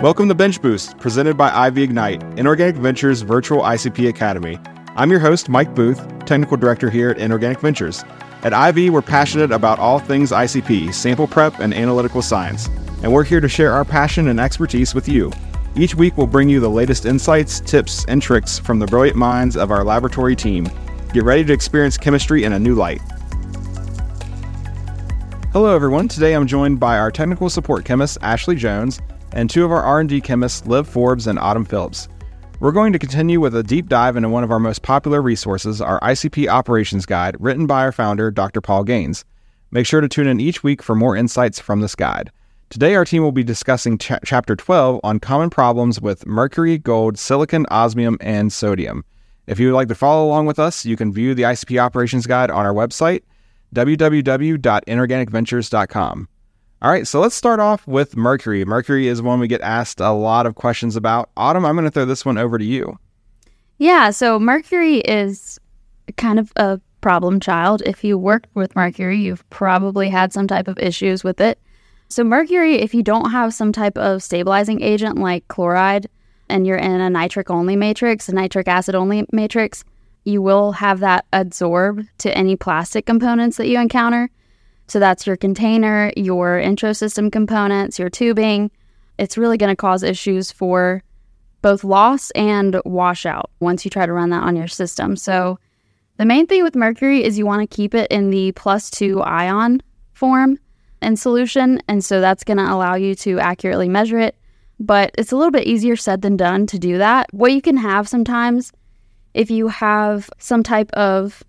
Welcome to Bench Boost, presented by IV Ignite, Inorganic Ventures Virtual ICP Academy. I'm your host, Mike Booth, Technical Director here at Inorganic Ventures. At IV, we're passionate about all things ICP, sample prep, and analytical science, and we're here to share our passion and expertise with you. Each week, we'll bring you the latest insights, tips, and tricks from the brilliant minds of our laboratory team. Get ready to experience chemistry in a new light. Hello, everyone. Today, I'm joined by our technical support chemist, Ashley Jones, and two of our R&D chemists, Liv Forbes and Autumn Phillips. We're going to continue with a deep dive into one of our most popular resources, our ICP Operations Guide, written by our founder, Dr. Paul Gaines. Make sure to tune in each week for more insights from this guide. Today, our team will be discussing cha- Chapter 12 on common problems with mercury, gold, silicon, osmium, and sodium. If you would like to follow along with us, you can view the ICP Operations Guide on our website, www.inorganicventures.com. All right, so let's start off with Mercury. Mercury is one we get asked a lot of questions about. Autumn, I'm going to throw this one over to you. Yeah, so Mercury is kind of a problem child. If you worked with Mercury, you've probably had some type of issues with it. So, Mercury, if you don't have some type of stabilizing agent like chloride and you're in a nitric only matrix, a nitric acid only matrix, you will have that adsorb to any plastic components that you encounter. So that's your container, your intro system components, your tubing. It's really going to cause issues for both loss and washout once you try to run that on your system. So the main thing with mercury is you want to keep it in the plus two ion form and solution. And so that's going to allow you to accurately measure it. But it's a little bit easier said than done to do that. What you can have sometimes if you have some type of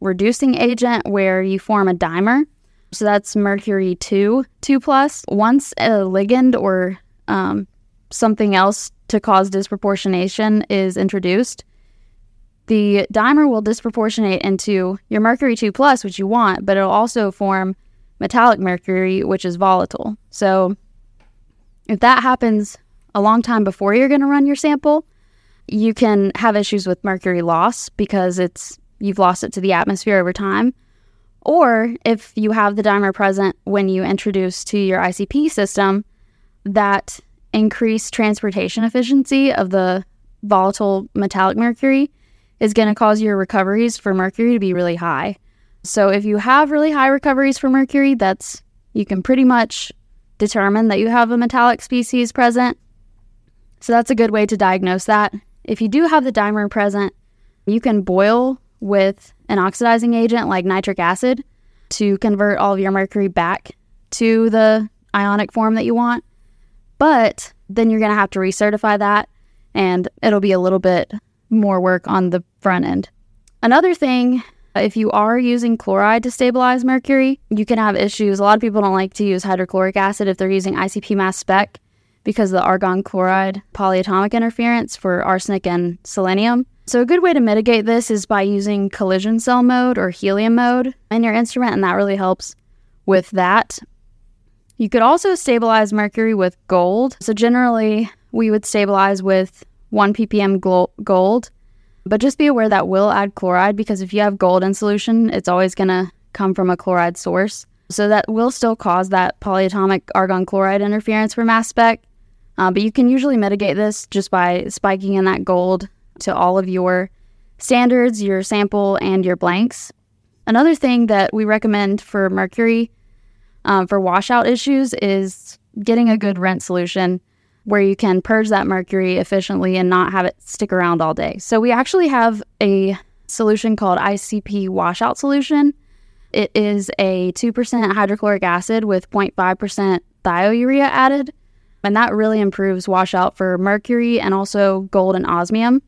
reducing agent where you form a dimer, so that's mercury 2, 2 plus. Once a ligand or um, something else to cause disproportionation is introduced, the dimer will disproportionate into your mercury 2 plus, which you want, but it'll also form metallic mercury, which is volatile. So if that happens a long time before you're going to run your sample, you can have issues with mercury loss because it's you've lost it to the atmosphere over time. Or if you have the dimer present when you introduce to your ICP system, that increased transportation efficiency of the volatile metallic mercury is going to cause your recoveries for mercury to be really high. So if you have really high recoveries for mercury, that's you can pretty much determine that you have a metallic species present. So that's a good way to diagnose that. If you do have the dimer present, you can boil with an oxidizing agent like nitric acid to convert all of your mercury back to the ionic form that you want. But then you're going to have to recertify that, and it'll be a little bit more work on the front end. Another thing, if you are using chloride to stabilize mercury, you can have issues. A lot of people don't like to use hydrochloric acid if they're using ICP mass spec because of the argon chloride polyatomic interference for arsenic and selenium. So, a good way to mitigate this is by using collision cell mode or helium mode in your instrument, and that really helps with that. You could also stabilize mercury with gold. So, generally, we would stabilize with 1 ppm gold, but just be aware that will add chloride because if you have gold in solution, it's always going to come from a chloride source. So, that will still cause that polyatomic argon chloride interference for mass spec. Uh, but you can usually mitigate this just by spiking in that gold to all of your standards, your sample, and your blanks. Another thing that we recommend for mercury um, for washout issues is getting a good rinse solution where you can purge that mercury efficiently and not have it stick around all day. So we actually have a solution called ICP washout solution. It is a 2% hydrochloric acid with 0.5% thiourea added, and that really improves washout for mercury and also gold and osmium.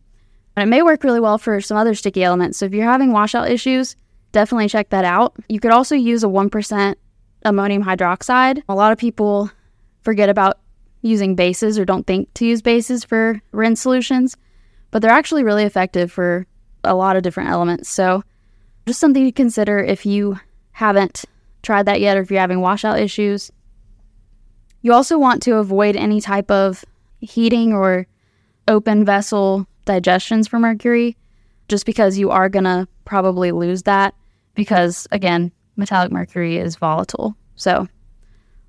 And it may work really well for some other sticky elements. So if you're having washout issues, definitely check that out. You could also use a 1% ammonium hydroxide. A lot of people forget about using bases or don't think to use bases for rinse solutions, but they're actually really effective for a lot of different elements. So just something to consider if you haven't tried that yet or if you're having washout issues. You also want to avoid any type of heating or open vessel digestions for mercury, just because you are going to probably lose that because, again, metallic mercury is volatile. So,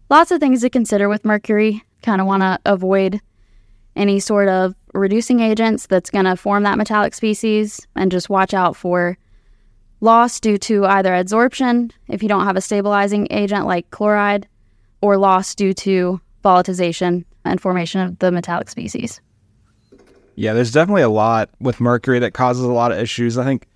lots of things to consider with mercury. kind of want to avoid any sort of reducing agents that's going to form that metallic species and just watch out for loss due to either adsorption if you don't have a stabilizing agent like chloride or loss due to volatilization and formation of the metallic species. Yeah, there's definitely a lot with mercury that causes a lot of issues. I think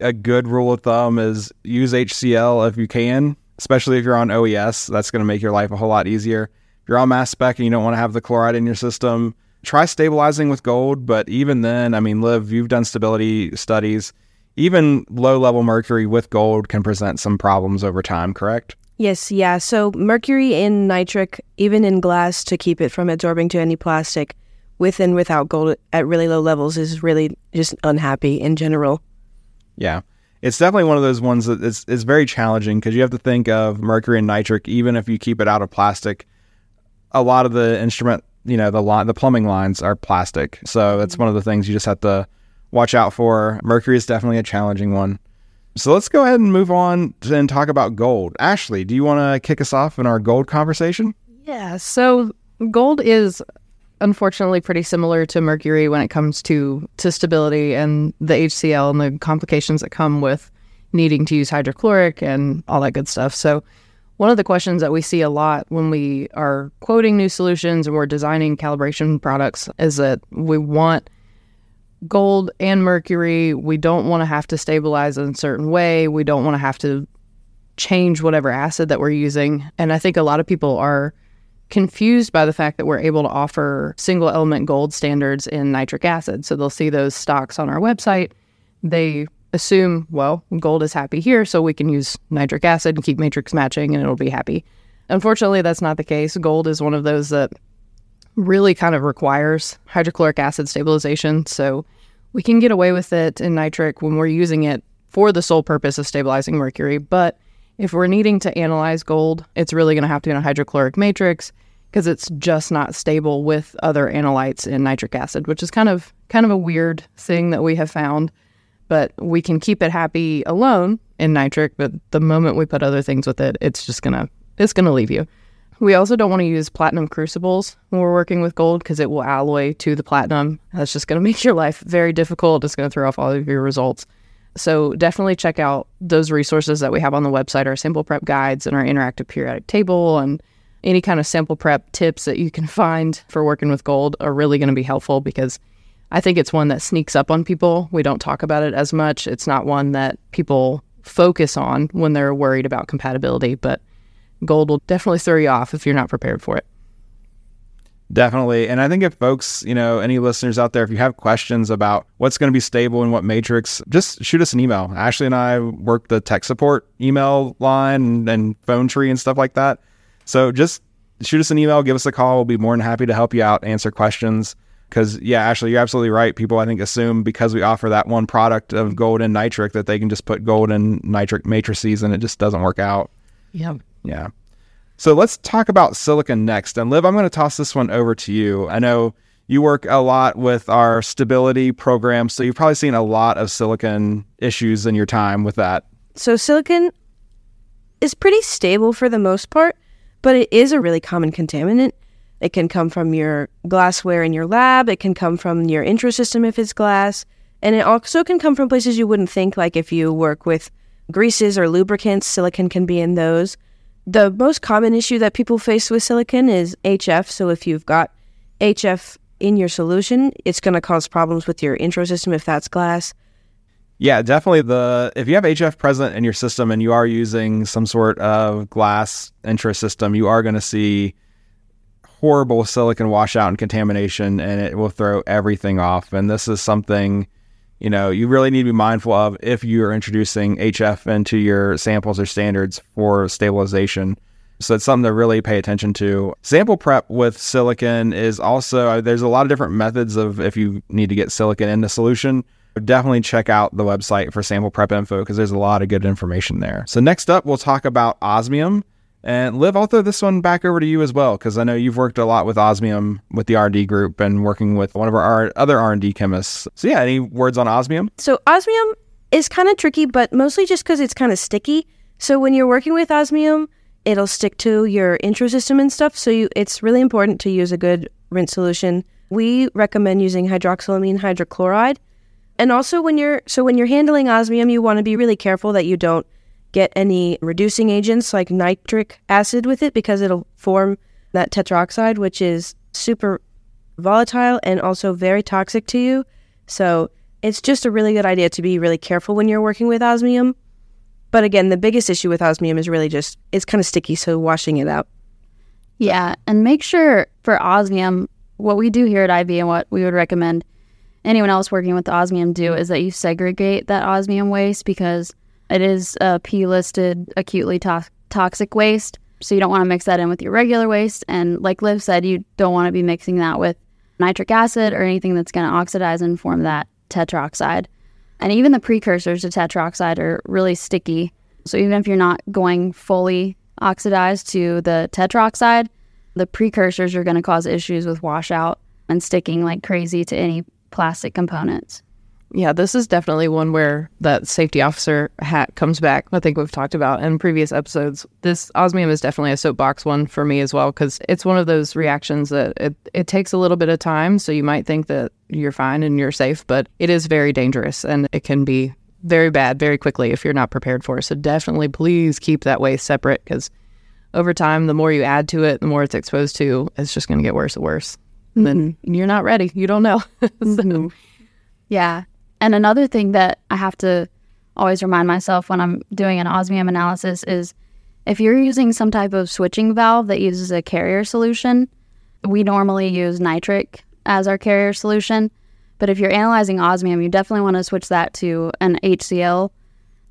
a good rule of thumb is use HCl if you can, especially if you're on OES. That's going to make your life a whole lot easier. If you're on mass spec and you don't want to have the chloride in your system, try stabilizing with gold. But even then, I mean, Liv, you've done stability studies. Even low level mercury with gold can present some problems over time, correct? Yes, yeah. So mercury in nitric, even in glass, to keep it from absorbing to any plastic, with and without gold at really low levels, is really just unhappy in general. Yeah. It's definitely one of those ones that is, is very challenging because you have to think of mercury and nitric, even if you keep it out of plastic. A lot of the instrument, you know, the line, the plumbing lines are plastic. So it's mm-hmm. one of the things you just have to watch out for. Mercury is definitely a challenging one. So let's go ahead and move on and talk about gold. Ashley, do you want to kick us off in our gold conversation? Yeah. So gold is unfortunately pretty similar to mercury when it comes to to stability and the HCl and the complications that come with needing to use hydrochloric and all that good stuff. So one of the questions that we see a lot when we are quoting new solutions and we're designing calibration products is that we want gold and mercury. We don't want to have to stabilize in a certain way. We don't want to have to change whatever acid that we're using. And I think a lot of people are confused by the fact that we're able to offer single element gold standards in nitric acid. So they'll see those stocks on our website. They assume, well, gold is happy here, so we can use nitric acid and keep matrix matching and it'll be happy. Unfortunately, that's not the case. Gold is one of those that really kind of requires hydrochloric acid stabilization. So we can get away with it in nitric when we're using it for the sole purpose of stabilizing mercury. But if we're needing to analyze gold, it's really going to have to be in a hydrochloric matrix because it's just not stable with other analytes in nitric acid, which is kind of kind of a weird thing that we have found. But we can keep it happy alone in nitric, but the moment we put other things with it, it's just gonna it's gonna leave you. We also don't want to use platinum crucibles when we're working with gold because it will alloy to the platinum. That's just going to make your life very difficult. It's going to throw off all of your results. So definitely check out those resources that we have on the website, our sample prep guides and our interactive periodic table and any kind of sample prep tips that you can find for working with gold are really going to be helpful because I think it's one that sneaks up on people. We don't talk about it as much. It's not one that people focus on when they're worried about compatibility, but gold will definitely throw you off if you're not prepared for it. Definitely. And I think if folks, you know, any listeners out there, if you have questions about what's going to be stable and what matrix, just shoot us an email. Ashley and I work the tech support email line and, and phone tree and stuff like that. So just shoot us an email, give us a call. We'll be more than happy to help you out, answer questions. Because, yeah, Ashley, you're absolutely right. People, I think, assume because we offer that one product of gold and nitric that they can just put gold and nitric matrices and it just doesn't work out. Yeah. Yeah. So let's talk about silicon next. And Liv, I'm going to toss this one over to you. I know you work a lot with our stability program, so you've probably seen a lot of silicon issues in your time with that. So silicon is pretty stable for the most part, but it is a really common contaminant. It can come from your glassware in your lab, it can come from your intro system if it's glass, and it also can come from places you wouldn't think, like if you work with greases or lubricants, silicon can be in those. The most common issue that people face with silicon is HF. So if you've got HF in your solution, it's going to cause problems with your intro system if that's glass. Yeah, definitely. The if you have HF present in your system and you are using some sort of glass intro system, you are going to see horrible silicon washout and contamination, and it will throw everything off. And this is something you know, you really need to be mindful of if you're introducing HF into your samples or standards for stabilization. So it's something to really pay attention to. Sample prep with silicon is also, uh, there's a lot of different methods of if you need to get silicon in the solution. Definitely check out the website for sample prep info because there's a lot of good information there. So next up, we'll talk about osmium. And Liv, I'll throw this one back over to you as well, because I know you've worked a lot with osmium with the R&D group and working with one of our other R&D chemists. So yeah, any words on osmium? So osmium is kind of tricky, but mostly just because it's kind of sticky. So when you're working with osmium, it'll stick to your intro system and stuff. So you, it's really important to use a good rinse solution. We recommend using hydroxylamine hydrochloride. And also when you're so when you're handling osmium, you want to be really careful that you don't get any reducing agents like nitric acid with it because it'll form that tetroxide, which is super volatile and also very toxic to you. So it's just a really good idea to be really careful when you're working with osmium. But again, the biggest issue with osmium is really just it's kind of sticky, so washing it out. Yeah, and make sure for osmium, what we do here at IV and what we would recommend anyone else working with osmium do is that you segregate that osmium waste because it is a P listed acutely to- toxic waste. So you don't want to mix that in with your regular waste. And like Liv said, you don't want to be mixing that with nitric acid or anything that's going to oxidize and form that tetroxide. And even the precursors to tetroxide are really sticky. So even if you're not going fully oxidized to the tetroxide, the precursors are going to cause issues with washout and sticking like crazy to any plastic components. Yeah, this is definitely one where that safety officer hat comes back. I think we've talked about in previous episodes. This osmium is definitely a soapbox one for me as well because it's one of those reactions that it, it takes a little bit of time. So you might think that you're fine and you're safe, but it is very dangerous and it can be very bad very quickly if you're not prepared for it. So definitely please keep that waste separate because over time, the more you add to it, the more it's exposed to, it's just going to get worse and worse. And then you're not ready. You don't know. so, mm-hmm. Yeah. And another thing that I have to always remind myself when I'm doing an osmium analysis is if you're using some type of switching valve that uses a carrier solution, we normally use nitric as our carrier solution. But if you're analyzing osmium, you definitely want to switch that to an HCl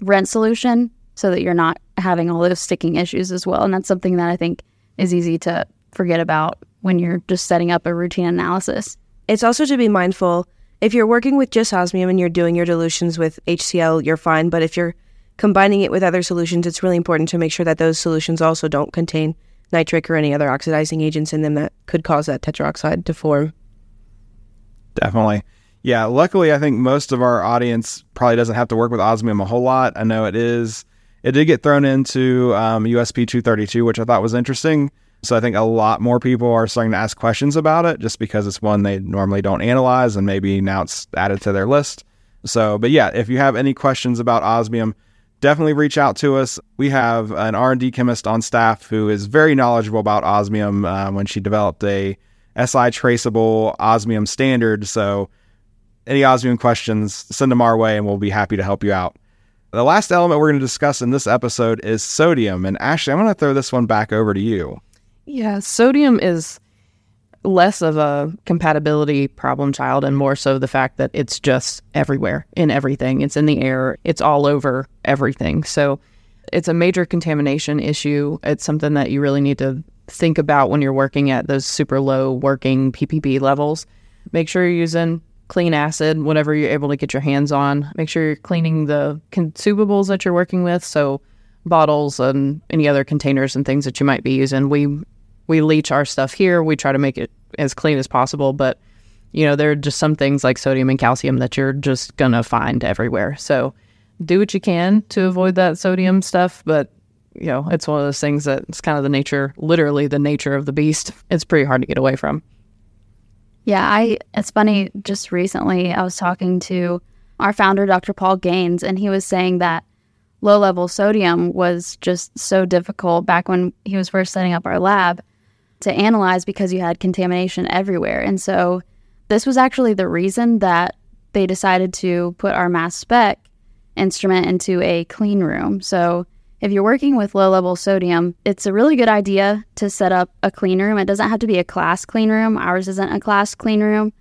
rent solution so that you're not having all those sticking issues as well. And that's something that I think is easy to forget about when you're just setting up a routine analysis. It's also to be mindful if you're working with just osmium and you're doing your dilutions with HCl, you're fine. But if you're combining it with other solutions, it's really important to make sure that those solutions also don't contain nitric or any other oxidizing agents in them that could cause that tetroxide to form. Definitely. Yeah, luckily, I think most of our audience probably doesn't have to work with osmium a whole lot. I know it is, it did get thrown into um, USP 232, which I thought was interesting. So I think a lot more people are starting to ask questions about it just because it's one they normally don't analyze and maybe now it's added to their list. So, but yeah, if you have any questions about osmium, definitely reach out to us. We have an R&D chemist on staff who is very knowledgeable about osmium uh, when she developed a SI traceable osmium standard. So any osmium questions, send them our way and we'll be happy to help you out. The last element we're going to discuss in this episode is sodium. And Ashley, I'm going to throw this one back over to you. Yeah, sodium is less of a compatibility problem child and more so the fact that it's just everywhere in everything. It's in the air, it's all over everything. So it's a major contamination issue. It's something that you really need to think about when you're working at those super low working ppb levels. Make sure you're using clean acid whenever you're able to get your hands on. Make sure you're cleaning the consumables that you're working with. So bottles and any other containers and things that you might be using. We we leach our stuff here. We try to make it as clean as possible, but you know, there are just some things like sodium and calcium that you're just gonna find everywhere. So do what you can to avoid that sodium stuff, but you know, it's one of those things that it's kind of the nature, literally the nature of the beast. It's pretty hard to get away from. Yeah, I it's funny just recently I was talking to our founder Dr. Paul Gaines and he was saying that low level sodium was just so difficult back when he was first setting up our lab to analyze because you had contamination everywhere. And so this was actually the reason that they decided to put our mass spec instrument into a clean room. So if you're working with low level sodium, it's a really good idea to set up a clean room. It doesn't have to be a class clean room. Ours isn't a class clean room,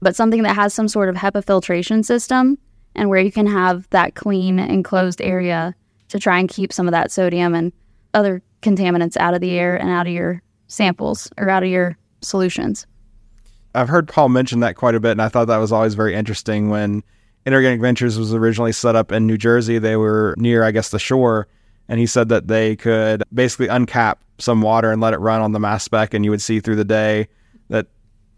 but something that has some sort of HEPA filtration system and where you can have that clean enclosed area to try and keep some of that sodium and other contaminants out of the air and out of your samples or out of your solutions. I've heard Paul mention that quite a bit, and I thought that was always very interesting. When Inorganic Ventures was originally set up in New Jersey, they were near, I guess, the shore, and he said that they could basically uncap some water and let it run on the mass spec, and you would see through the day that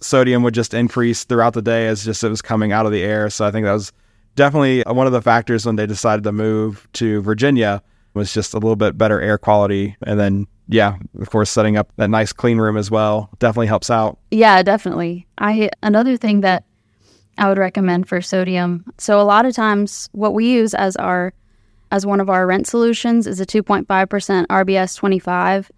sodium would just increase throughout the day as just it was coming out of the air. So I think that was definitely one of the factors when they decided to move to Virginia was just a little bit better air quality, and then yeah, of course, setting up that nice clean room as well definitely helps out. Yeah, definitely. I another thing that I would recommend for sodium. So a lot of times what we use as our as one of our rinse solutions is a 2.5% RBS 25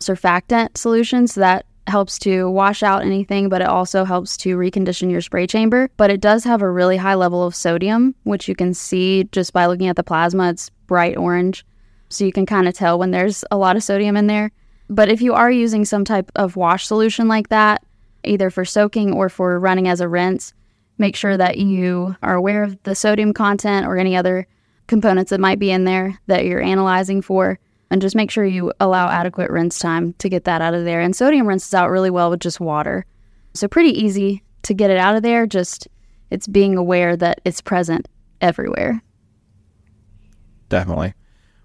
surfactant solution. So that helps to wash out anything, but it also helps to recondition your spray chamber. But it does have a really high level of sodium, which you can see just by looking at the plasma. It's bright orange. So you can kind of tell when there's a lot of sodium in there. But if you are using some type of wash solution like that, either for soaking or for running as a rinse, make sure that you are aware of the sodium content or any other components that might be in there that you're analyzing for. And just make sure you allow adequate rinse time to get that out of there. And sodium rinses out really well with just water. So, pretty easy to get it out of there. Just it's being aware that it's present everywhere. Definitely.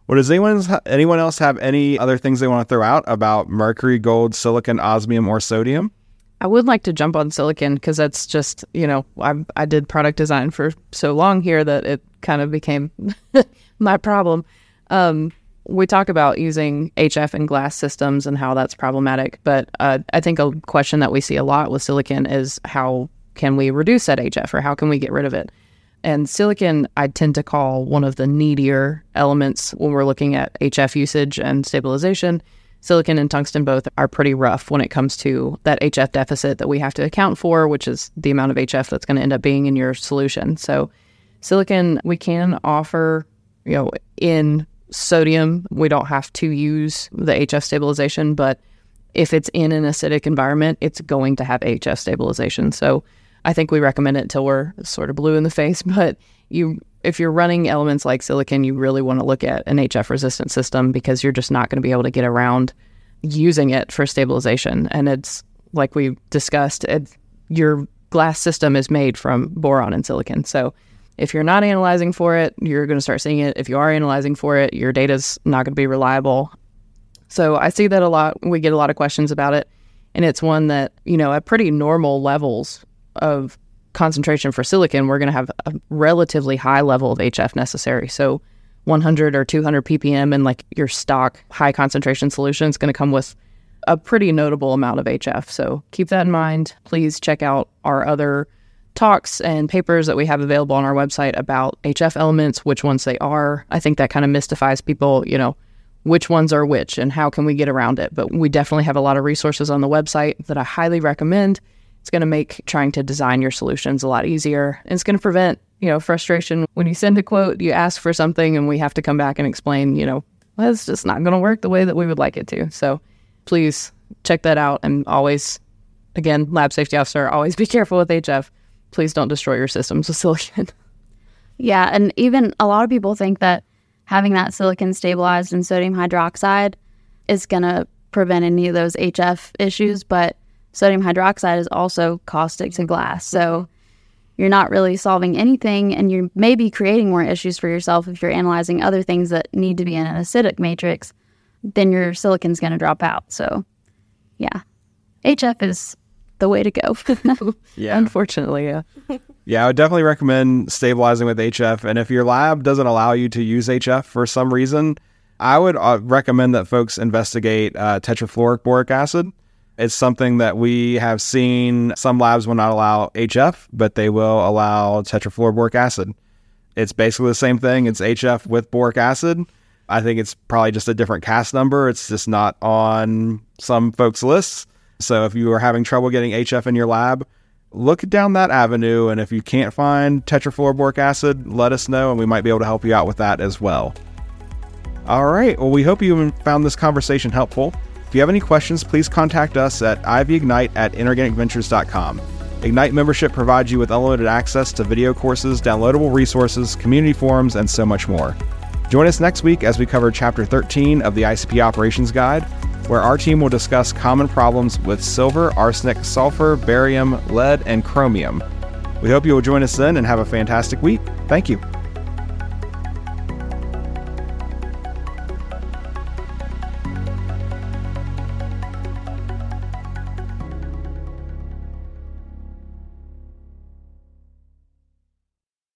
Well, does anyone anyone else have any other things they want to throw out about mercury, gold, silicon, osmium, or sodium? I would like to jump on silicon because that's just you know I I did product design for so long here that it kind of became my problem. Um, we talk about using HF and glass systems and how that's problematic, but uh, I think a question that we see a lot with silicon is how can we reduce that HF or how can we get rid of it? And silicon, I tend to call one of the needier elements when we're looking at HF usage and stabilization. Silicon and tungsten both are pretty rough when it comes to that HF deficit that we have to account for, which is the amount of HF that's going to end up being in your solution. So, silicon, we can offer, you know, in sodium. We don't have to use the HF stabilization, but if it's in an acidic environment, it's going to have HF stabilization. So I think we recommend it until we're sort of blue in the face. But you, if you're running elements like silicon, you really want to look at an HF resistant system because you're just not going to be able to get around using it for stabilization. And it's like we discussed, your glass system is made from boron and silicon. So if you're not analyzing for it, you're going to start seeing it. If you are analyzing for it, your data's not going to be reliable. So I see that a lot. We get a lot of questions about it. And it's one that, you know, at pretty normal levels of concentration for silicon, we're going to have a relatively high level of HF necessary. So 100 or 200 ppm in like your stock high concentration solution is going to come with a pretty notable amount of HF. So keep that in mind. Please check out our other talks and papers that we have available on our website about HF elements, which ones they are. I think that kind of mystifies people, you know, which ones are which and how can we get around it. But we definitely have a lot of resources on the website that I highly recommend. It's going to make trying to design your solutions a lot easier. And it's going to prevent, you know, frustration when you send a quote, you ask for something and we have to come back and explain, you know, well, it's just not going to work the way that we would like it to. So please check that out and always again, lab safety officer, always be careful with HF please don't destroy your systems with silicon. Yeah, and even a lot of people think that having that silicon stabilized in sodium hydroxide is going to prevent any of those HF issues, but sodium hydroxide is also caustic to glass. So you're not really solving anything, and you may be creating more issues for yourself if you're analyzing other things that need to be in an acidic matrix. Then your silicon's going to drop out. So, yeah, HF is the way to go. yeah. Unfortunately, yeah. yeah, I would definitely recommend stabilizing with HF. And if your lab doesn't allow you to use HF for some reason, I would uh, recommend that folks investigate uh, tetrafluoroboric acid. It's something that we have seen some labs will not allow HF, but they will allow tetrafluoroboric acid. It's basically the same thing. It's HF with boric acid. I think it's probably just a different CAS number. It's just not on some folks' lists. So if you are having trouble getting HF in your lab, look down that avenue. And if you can't find tetrafluoroboric acid, let us know and we might be able to help you out with that as well. All right. Well, we hope you found this conversation helpful. If you have any questions, please contact us at ivignite at inorganicventures.com. Ignite membership provides you with unlimited access to video courses, downloadable resources, community forums, and so much more. Join us next week as we cover Chapter 13 of the ICP Operations Guide where our team will discuss common problems with silver, arsenic, sulfur, barium, lead, and chromium. We hope you will join us then and have a fantastic week. Thank you.